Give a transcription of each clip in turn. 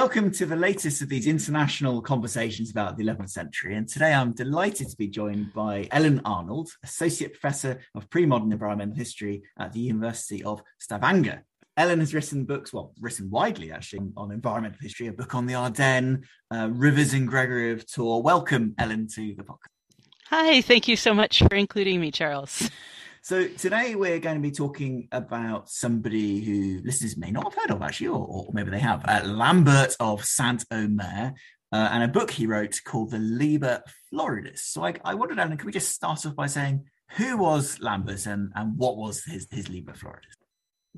welcome to the latest of these international conversations about the 11th century. And today I'm delighted to be joined by Ellen Arnold, Associate Professor of Pre-Modern Environmental History at the University of Stavanger. Ellen has written books, well, written widely actually, on environmental history, a book on the Ardennes, uh, Rivers and Gregory of Tours. Welcome, Ellen, to the podcast. Hi, thank you so much for including me, Charles. So today we're going to be talking about somebody who listeners may not have heard of actually, or, or maybe they have, uh, Lambert of Saint Omer, uh, and a book he wrote called the Liber Floridus. So I, I wondered, Ellen, can we just start off by saying who was Lambert and, and what was his, his Liber Floridus?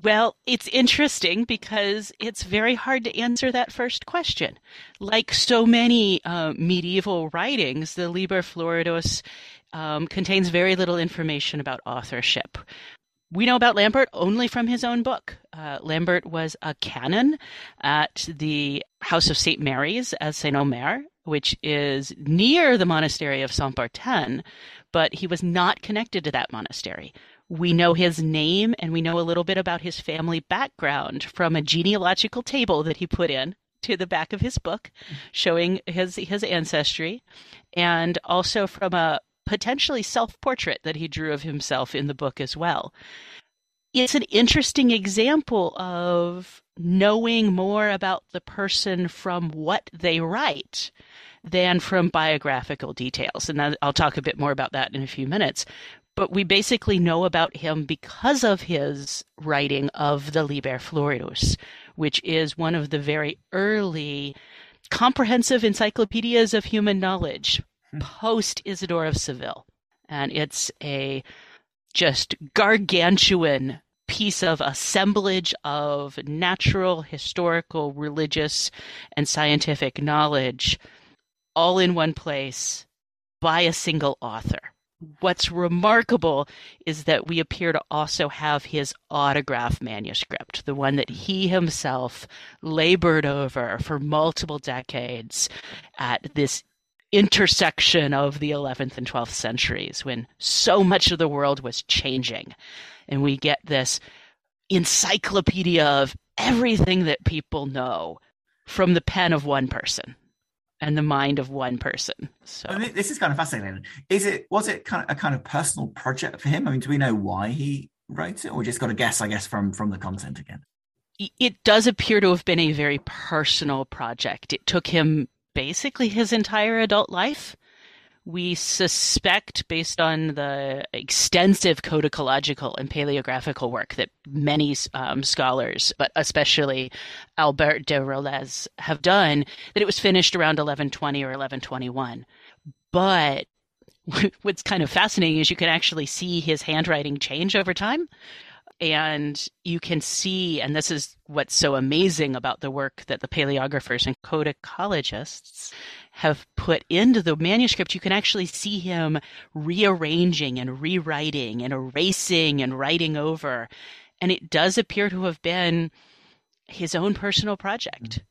Well, it's interesting because it's very hard to answer that first question. Like so many uh, medieval writings, the Liber Floridus um, contains very little information about authorship. We know about Lambert only from his own book. Uh, Lambert was a canon at the House of St. Mary's at Saint Omer, which is near the monastery of Saint Bertin, but he was not connected to that monastery. We know his name and we know a little bit about his family background from a genealogical table that he put in to the back of his book showing his his ancestry and also from a potentially self portrait that he drew of himself in the book as well. It's an interesting example of knowing more about the person from what they write than from biographical details. And I'll talk a bit more about that in a few minutes. But we basically know about him because of his writing of the Liber Floridus, which is one of the very early comprehensive encyclopedias of human knowledge post Isidore of Seville. And it's a just gargantuan piece of assemblage of natural, historical, religious, and scientific knowledge all in one place by a single author. What's remarkable is that we appear to also have his autograph manuscript, the one that he himself labored over for multiple decades at this intersection of the 11th and 12th centuries when so much of the world was changing. And we get this encyclopedia of everything that people know from the pen of one person and the mind of one person. So I mean, this is kind of fascinating. Is it was it kind of a kind of personal project for him? I mean, do we know why he wrote it, or just got to guess? I guess from from the content again. It does appear to have been a very personal project. It took him basically his entire adult life. We suspect, based on the extensive codicological and paleographical work that many um, scholars, but especially Albert Derolez, have done, that it was finished around 1120 or 1121. But what's kind of fascinating is you can actually see his handwriting change over time and you can see and this is what's so amazing about the work that the paleographers and codicologists have put into the manuscript. You can actually see him rearranging and rewriting and erasing and writing over. And it does appear to have been his own personal project.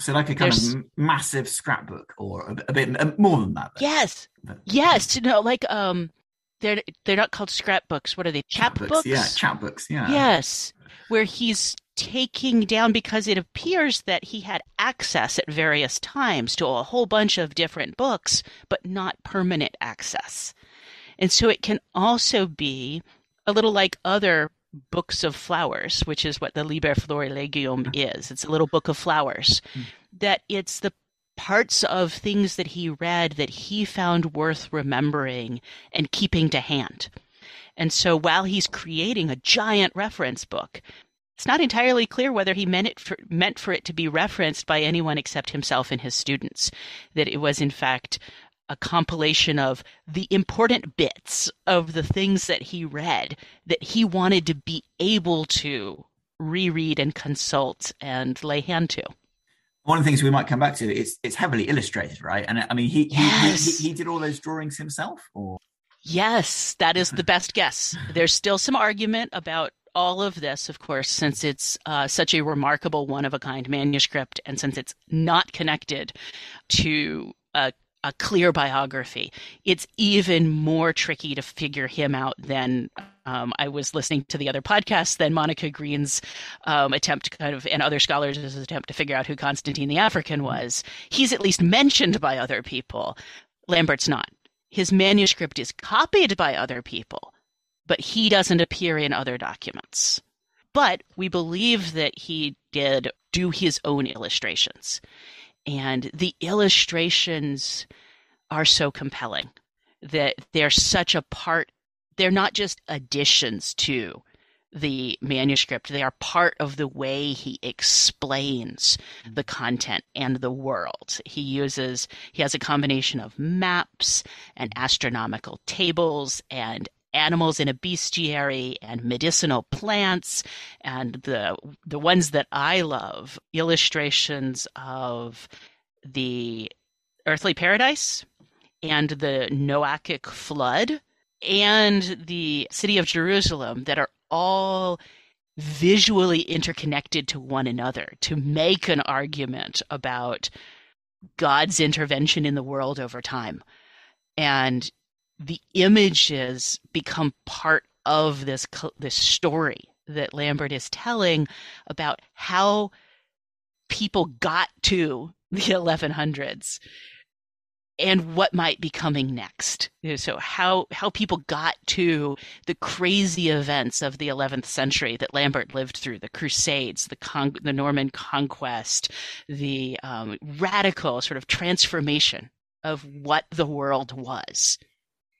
So like a kind There's, of massive scrapbook or a, a bit more than that though. yes. But, yes. No like um they're they're not called scrapbooks. What are they? Chapbooks? Yeah, chapbooks. Yeah. Yes, where he's taking down because it appears that he had access at various times to a whole bunch of different books, but not permanent access. And so it can also be a little like other books of flowers, which is what the Liber Florilegium is. It's a little book of flowers. Mm. That it's the parts of things that he read that he found worth remembering and keeping to hand. And so while he's creating a giant reference book, it's not entirely clear whether he meant it for, meant for it to be referenced by anyone except himself and his students. That it was in fact a compilation of the important bits of the things that he read that he wanted to be able to reread and consult and lay hand to one of the things we might come back to is it's heavily illustrated, right? And I mean, he yes. he, he, he, did all those drawings himself, or yes, that is the best guess. There's still some argument about all of this, of course, since it's uh, such a remarkable one of a kind manuscript, and since it's not connected to a a clear biography, it's even more tricky to figure him out than Um, I was listening to the other podcasts, than Monica Green's um, attempt, kind of, and other scholars' attempt to figure out who Constantine the African was. He's at least mentioned by other people. Lambert's not. His manuscript is copied by other people, but he doesn't appear in other documents. But we believe that he did do his own illustrations. And the illustrations are so compelling that they're such a part, they're not just additions to the manuscript. They are part of the way he explains mm-hmm. the content and the world. He uses, he has a combination of maps and astronomical tables and animals in a bestiary and medicinal plants and the the ones that I love illustrations of the earthly paradise and the Noachic flood and the city of Jerusalem that are all visually interconnected to one another to make an argument about God's intervention in the world over time. And the images become part of this this story that Lambert is telling about how people got to the 1100s and what might be coming next. So how how people got to the crazy events of the 11th century that Lambert lived through, the Crusades, the Con- the Norman conquest, the um, radical sort of transformation of what the world was.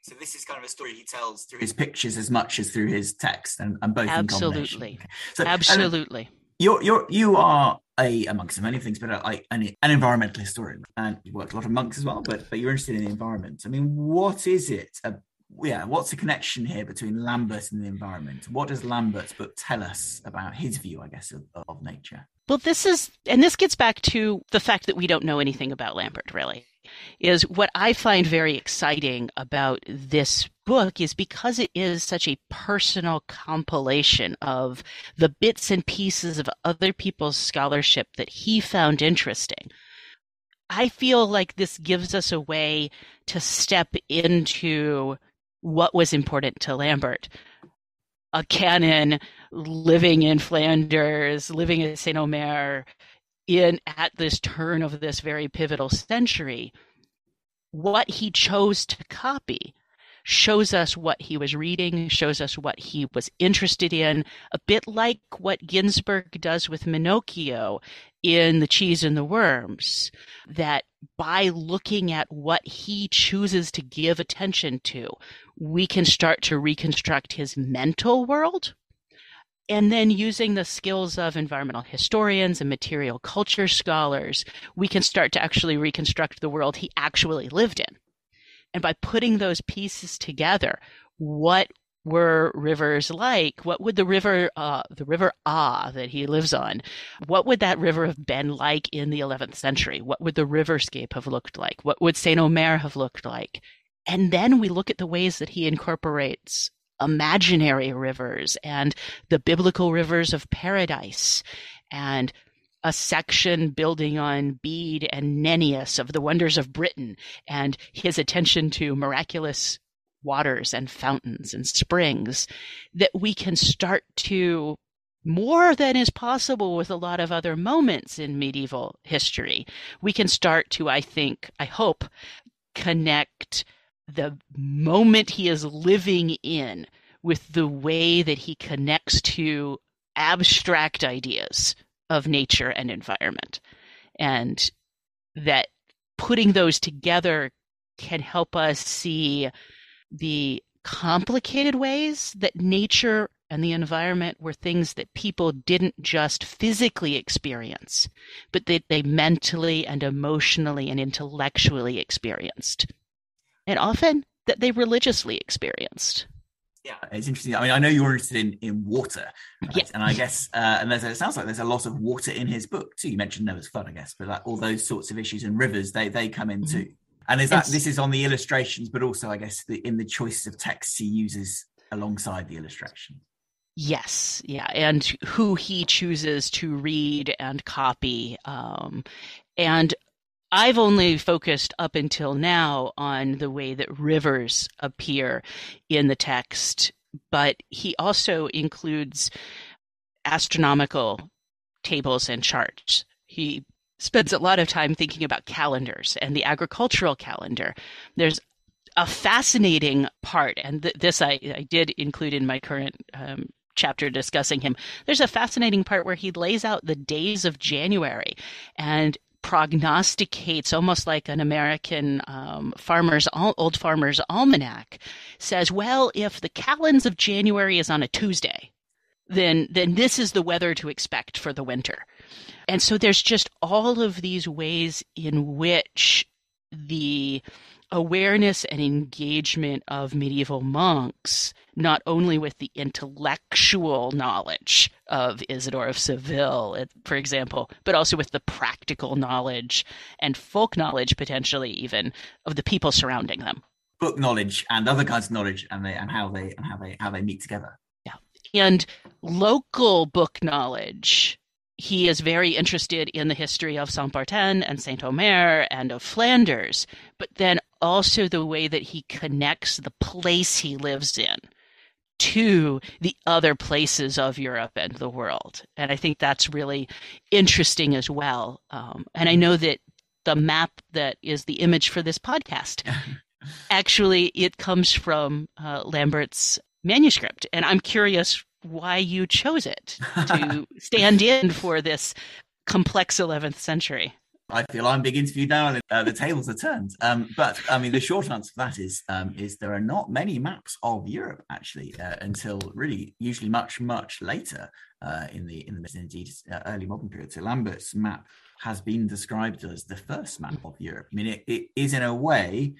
So this is kind of a story he tells through his pictures as much as through his text, and, and both absolutely, so, absolutely. You're you're you are a amongst so many things, but a, an, an environmental historian, and you worked a lot of monks as well. But but you're interested in the environment. I mean, what is it? Uh, yeah, what's the connection here between Lambert and the environment? What does Lambert's book tell us about his view, I guess, of, of nature? Well, this is, and this gets back to the fact that we don't know anything about Lambert, really is what I find very exciting about this book is because it is such a personal compilation of the bits and pieces of other people's scholarship that he found interesting. I feel like this gives us a way to step into what was important to Lambert. A canon living in Flanders, living in Saint Omer, in at this turn of this very pivotal century what he chose to copy shows us what he was reading, shows us what he was interested in, a bit like what Ginzburg does with Menocchio in The Cheese and the Worms. That by looking at what he chooses to give attention to, we can start to reconstruct his mental world and then using the skills of environmental historians and material culture scholars, we can start to actually reconstruct the world he actually lived in. And by putting those pieces together, what were rivers like? What would the river, uh, the river Ah that he lives on, what would that river have been like in the 11th century? What would the riverscape have looked like? What would Saint Omer have looked like? And then we look at the ways that he incorporates imaginary rivers and the biblical rivers of paradise and a section building on Bede and Nennius of the wonders of Britain and his attention to miraculous waters and fountains and springs that we can start to more than is possible with a lot of other moments in medieval history. We can start to, I think, I hope, connect the moment he is living in with the way that he connects to abstract ideas of nature and environment. And that putting those together can help us see the complicated ways that nature and the environment were things that people didn't just physically experience, but that they mentally and emotionally and intellectually experienced. And often that they religiously experienced. Yeah, it's interesting. I mean, I know you're interested in in water, right? yeah. and I guess uh, and there's it sounds like there's a lot of water in his book too. You mentioned Noah's flood, I guess, but like all those sorts of issues and rivers, they they come into. Mm-hmm. And is that it's, this is on the illustrations, but also I guess the, in the choice of texts he uses alongside the illustration. Yes, yeah, and who he chooses to read and copy, um, and I've only focused up until now on the way that rivers appear in the text but he also includes astronomical tables and charts. He spends a lot of time thinking about calendars and the agricultural calendar. There's a fascinating part, and th- this I, I, did include in my current um, chapter discussing him. There's a fascinating part where he lays out the days of January and prognosticates almost like an American um, farmer's old farmer's almanac says, well, if the calends of January is on a Tuesday, then then this is the weather to expect for the winter. And so there's just all of these ways in which the awareness and engagement of medieval monks, not only with the intellectual knowledge of Isidore of Seville, for example, but also with the practical knowledge and folk knowledge, potentially even, of the people surrounding them. Book knowledge and other kinds of knowledge, and they and how they and how they how they meet together. Yeah, and local book knowledge he is very interested in the history of Saint Martin and Saint Omer and of Flanders, but then also the way that he connects the place he lives in to the other places of Europe and the world. And I think that's really interesting as well. Um, and I know that the map that is the image for this podcast actually it comes from uh, Lambert's manuscript, and I'm curious why you chose it to stand in for this complex 11th century. I feel I'm being interviewed now, and uh, the tables are turned. Um, but I mean, the short answer for that is um, is there are not many maps of Europe actually uh, until really usually much much later uh, in the in the indeed uh, early modern period. So Lambert's map has been described as the first map of Europe. I mean, it, it is in a way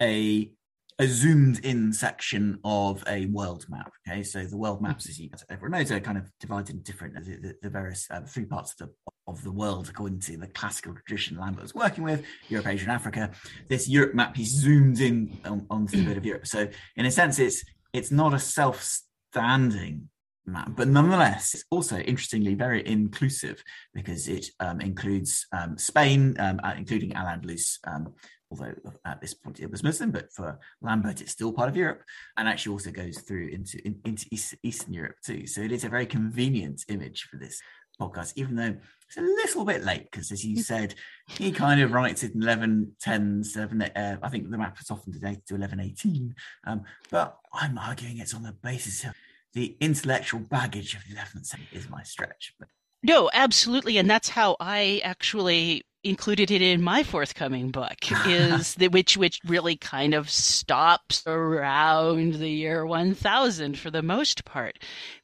a a zoomed in section of a world map. Okay, so the world maps, as, you, everyone knows, are kind of divided into different the, the, the various uh, three parts of the of the world according to the classical tradition Lambert was working with Europe, Asia, and Africa. This Europe map he zoomed in on, onto the bit of Europe. So in a sense, it's it's not a self-standing map, but nonetheless, it's also interestingly very inclusive because it um, includes um, Spain, um, uh, including Al Andalus, although at this point it was Muslim, but for Lambert it's still part of Europe, and actually also goes through into in, into East, Eastern Europe too. So it is a very convenient image for this podcast, even though it's a little bit late because, as you said, he kind of writes it in 11, 10, 7, uh, I think the map is often dated to 11, 18. Um, but I'm arguing it's on the basis of the intellectual baggage of the 11th century is my stretch. But no, absolutely, and that's how I actually included it in my forthcoming book is the, which which really kind of stops around the year 1000 for the most part.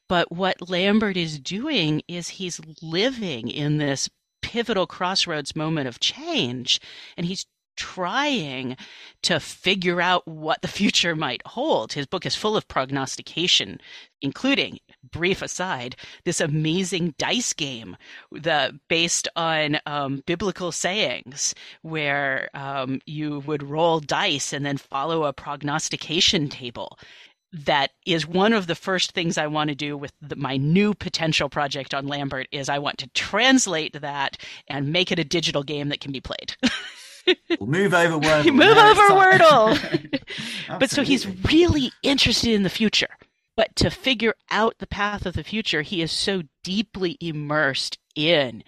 But what lambert is doing is he's living in this pivotal crossroads moment of change and he's trying to figure out what the future might hold. His book is full of prognostication, including, brief aside, this amazing dice game the, based on um, biblical sayings where um, you would roll dice and then follow a prognostication table that is one of the first things I want to do with the, my new potential project on Lambert is I want to translate that and make it a digital game that can be played. we'll move over Wordle. move over Wordle. but so he's really interested in the future. But to figure out the path of the future, he is so deeply immersed in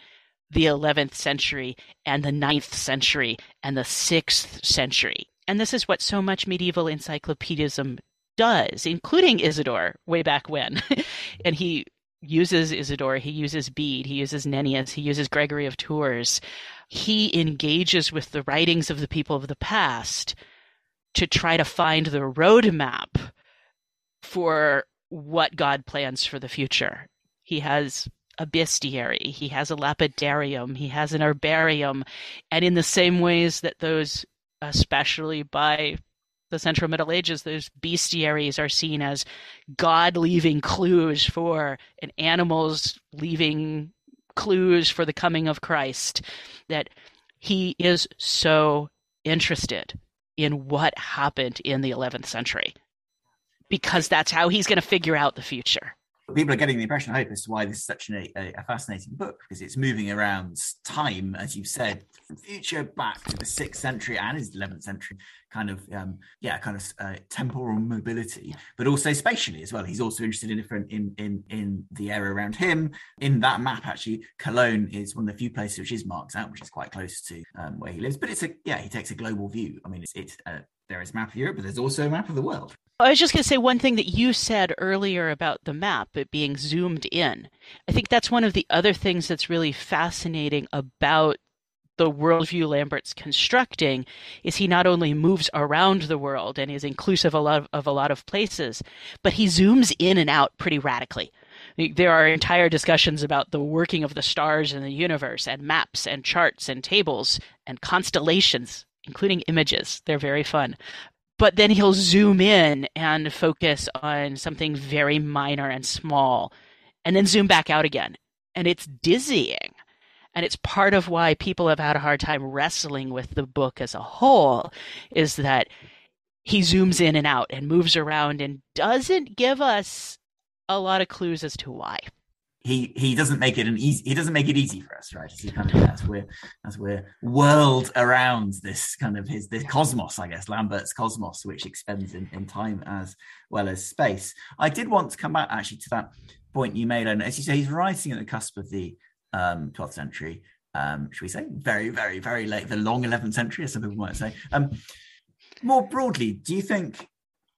the 11th century and the 9th century and the 6th century. And this is what so much medieval encyclopedism does, including Isidore way back when. and he uses Isidore, he uses Bede, he uses Nennius, he uses Gregory of Tours he engages with the writings of the people of the past to try to find the roadmap for what God plans for the future. He has a bestiary, he has a lapidarium, he has an herbarium, and in the same ways that those, especially by the Central Middle Ages, those bestiaries are seen as God leaving clues for and animals leaving clues for the coming of Christ, that he is so interested in what happened in the 11th century because that's how he's going to figure out the future. People are getting the impression, I hope, as to why this is such a, a, fascinating book because it's moving around time, as you've said, from future back to the sixth century and his 11th century. kind of um, yeah, kind of uh, temporal mobility, but also spatially as well. He's also interested in different in in in the area around him. In that map, actually, Cologne is one of the few places which is marked out, which is quite close to um, where he lives. But it's a yeah, he takes a global view. I mean, it's it's uh, there is a map of Europe, but there's also a map of the world. I was just going to say one thing that you said earlier about the map, it being zoomed in. I think that's one of the other things that's really fascinating about the worldview Lambert's constructing is he not only moves around the world and is inclusive a lot of, of, a lot of places, but he zooms in and out pretty radically. There are entire discussions about the working of the stars in the universe and maps and charts and tables and constellations, including images. They're very fun. But then he'll zoom in and focus on something very minor and small and then zoom back out again. And it's dizzying and it's part of why people have had a hard time wrestling with the book as a whole is that he zooms in and out and moves around and doesn't give us a lot of clues as to why he he doesn't make it an easy he doesn't make it easy for us right kind of as we're as we're whirled around this kind of his this cosmos i guess lambert's cosmos which extends in, in time as well as space i did want to come back actually to that point you made and as you say he's writing at the cusp of the um, 12th century. Um, should we say very, very, very late, the long 11th century, as some people might say. Um, more broadly, do you think?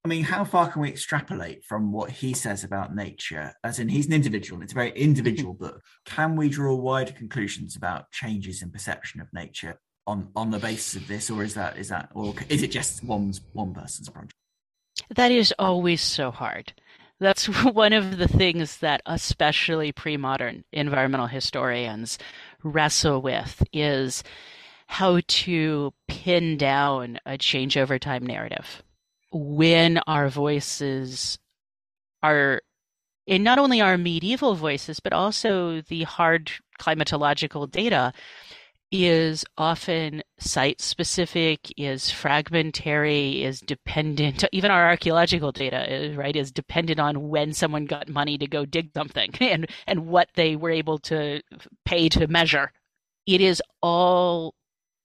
I mean, how far can we extrapolate from what he says about nature? As in, he's an individual; it's a very individual book. Can we draw wider conclusions about changes in perception of nature on on the basis of this, or is that is that, or is it just one's one person's project? That is always so hard. That's one of the things that especially pre-modern environmental historians wrestle with is how to pin down a change over time narrative when our voices are in not only our medieval voices but also the hard climatological data is often site specific, is fragmentary, is dependent. Even our archaeological data, is, right, is dependent on when someone got money to go dig something and and what they were able to pay to measure. It is all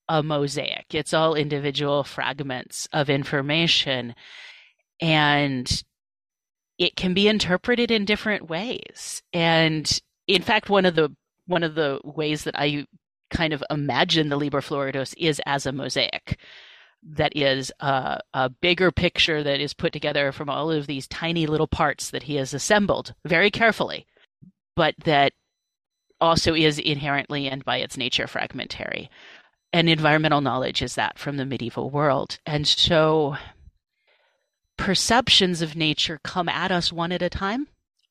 a mosaic. It's all individual fragments of information, and it can be interpreted in different ways. And in fact, one of the one of the ways that I kind of imagine the Liber Floridus is as a mosaic that is a, a, bigger picture that is put together from all of these tiny little parts that he has assembled very carefully, but that also is inherently and by its nature fragmentary. And environmental knowledge is that from the medieval world. And so perceptions of nature come at us one at a time,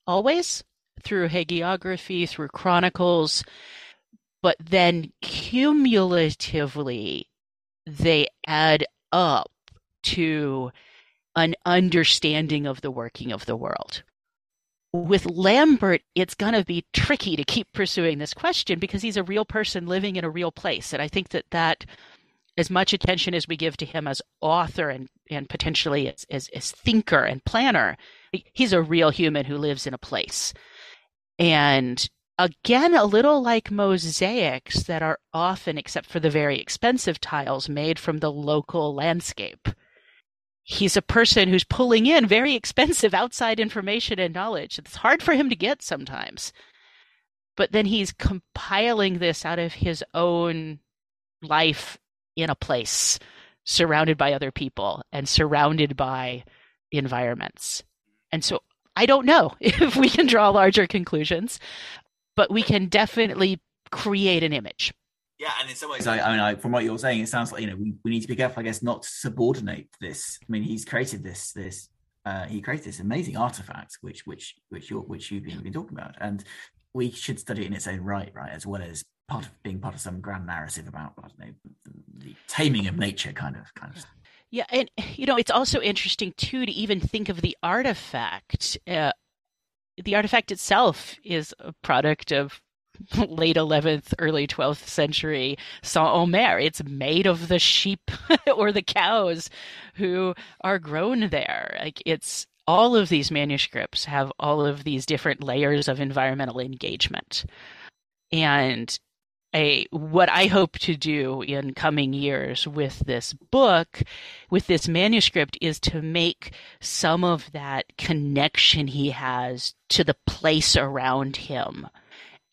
always through hagiography, through chronicles, but then cumulatively they add up to an understanding of the working of the world. With Lambert, it's going to be tricky to keep pursuing this question because he's a real person living in a real place. And I think that that, as much attention as we give to him as author and, and potentially as, as, as thinker and planner, he's a real human who lives in a place. And again a little like mosaics that are often except for the very expensive tiles made from the local landscape he's a person who's pulling in very expensive outside information and knowledge. It's hard for him to get sometimes. But then he's compiling this out of his own life in a place surrounded by other people and surrounded by environments. And so I don't know if we can draw larger conclusions, but we can definitely create an image. Yeah, and in some ways, I, I mean, I, from what you're saying, it sounds like you know we, we need to be careful, I guess, not to subordinate this. I mean, he's created this this uh, he created this amazing artifact, which which which you which you've been, been talking about, and we should study it in its own right, right, as well as part of being part of some grand narrative about I don't know the, the taming of nature, kind of kind of. Yeah, and you know, it's also interesting too to even think of the artifact. Uh, the artifact itself is a product of late 11th, early 12th century Saint Omer. It's made of the sheep or the cows who are grown there. Like it's all of these manuscripts have all of these different layers of environmental engagement. And a what I hope to do in coming years with this book, with this manuscript, is to make some of that connection he has to the place around him.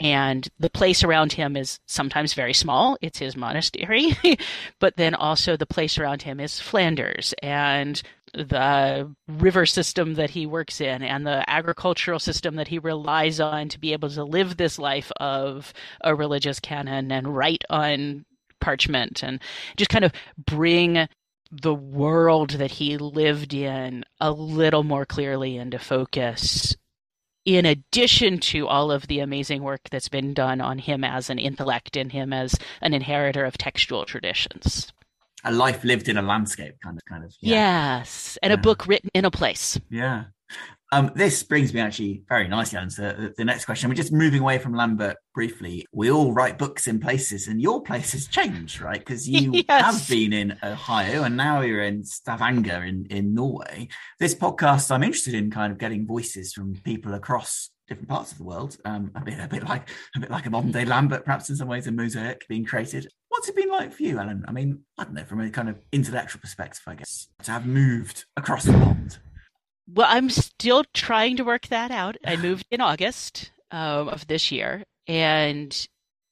And the place around him is sometimes very small. It's his monastery. but then also the place around him is Flanders and the river system that he works in and the agricultural system that he relies on to be able to live this life of a religious canon and write on parchment and just kind of bring the world that he lived in a little more clearly into focus in addition to all of the amazing work that's been done on him as an intellect and him as an inheritor of textual traditions a life lived in a landscape kind of kind of yeah. yes and yeah. a book written in a place yeah um, this brings me actually very nicely on to the, the, next question. We're just moving away from Lambert briefly. We all write books in places, and your place has changed, right? Because you yes. have been in Ohio, and now you're in Stavanger in, in Norway. This podcast, I'm interested in kind of getting voices from people across different parts of the world. Um, a bit, a bit like a bit like a modern day Lambert, perhaps in some ways, a mosaic being created. What's it been like for you, Ellen? I mean, I don't know, from a kind of intellectual perspective, I guess, to have moved across the pond. Well, I'm still trying to work that out. I moved in August um, of this year, and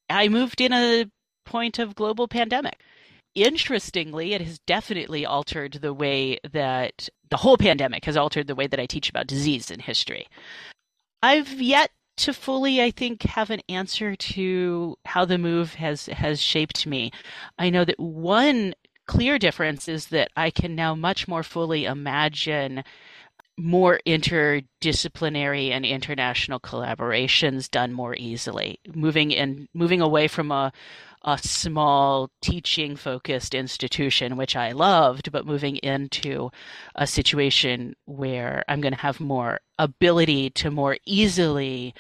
I moved in a point of global pandemic. Interestingly, it has definitely altered the way that the whole pandemic has altered the way that I teach about disease in history. I've yet to fully, I think, have an answer to how the move has has shaped me. I know that one clear difference is that I can now much more fully imagine more interdisciplinary and international collaborations done more easily moving in moving away from a a small teaching focused institution, which I loved, but moving into a situation where I'm going to have more ability to more easily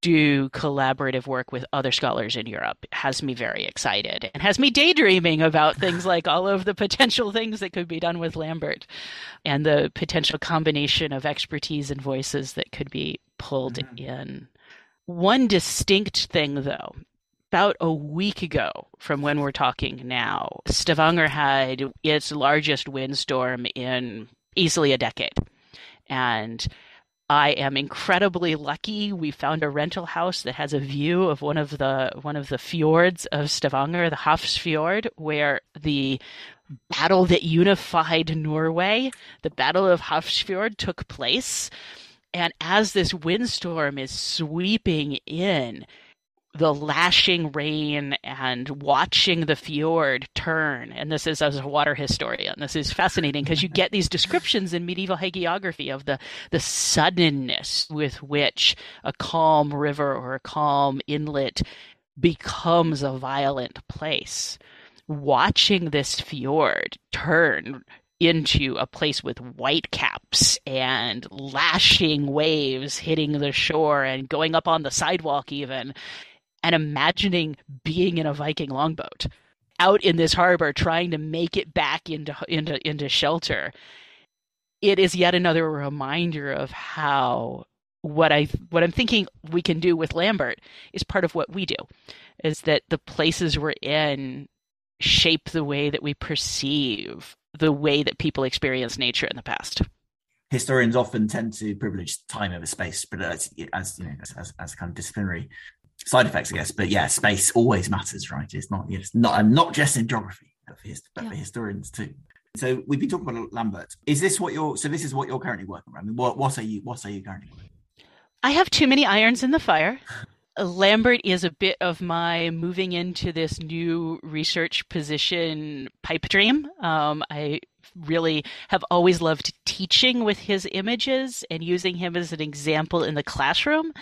do collaborative work with other scholars in Europe has me very excited and has me daydreaming about things like all of the potential things that could be done with Lambert and the potential combination of expertise and voices that could be pulled mm-hmm. in. One distinct thing, though, about a week ago from when we're talking now, Stavanger had its largest windstorm in easily a decade. And I am incredibly lucky. We found a rental house that has a view of one of the one of the fjords of Stavanger, the Hafrsfjord, where the battle that unified Norway, the Battle of Hafrsfjord, took place. And as this windstorm is sweeping in, the lashing rain and watching the fjord turn. And this is as a water historian, this is fascinating because you get these descriptions in medieval hagiography of the, the suddenness with which a calm river or a calm inlet becomes a violent place. Watching this fjord turn into a place with whitecaps and lashing waves hitting the shore and going up on the sidewalk even and imagining being in a Viking longboat out in this harbor trying to make it back into into into shelter. It is yet another reminder of how what I what I'm thinking we can do with Lambert is part of what we do is that the places we're in shape the way that we perceive the way that people experience nature in the past. Historians often tend to privilege time over space but as, as you know as, as kind of disciplinary side effects, I guess. But yeah, space always matters, right? It's not it's not not just in geography, but for, but yeah. for historians too. So we've been talking about Lambert. Is this what you're? So this is what you're currently working on. I mean, what what are you what are you currently working? I have too many irons in the fire. Lambert is a bit of my moving into this new research position pipe dream. Um, I really have always loved teaching with his images and using him as an example in the classroom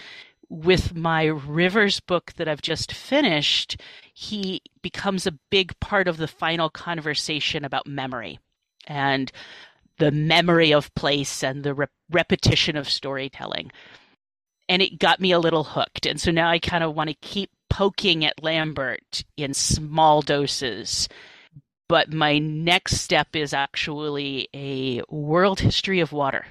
with my Rivers book that I've just finished, he becomes a big part of the final conversation about memory and the memory of place and the re- repetition of storytelling. And it got me a little hooked. And so now I kind of want to keep poking at Lambert in small doses. But my next step is actually a world history of water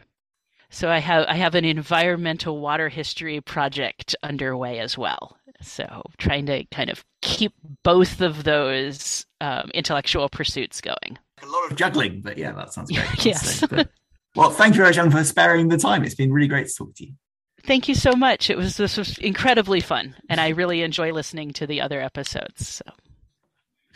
So I have I have an environmental water history project underway as well. So trying to kind of keep both of those um, intellectual pursuits going. A lot of juggling, but yeah, that sounds great. yes. but, well, thank you much for sparing the time. It's been really great to talk to you. Thank you so much. It was this was incredibly fun, and I really enjoy listening to the other episodes. So.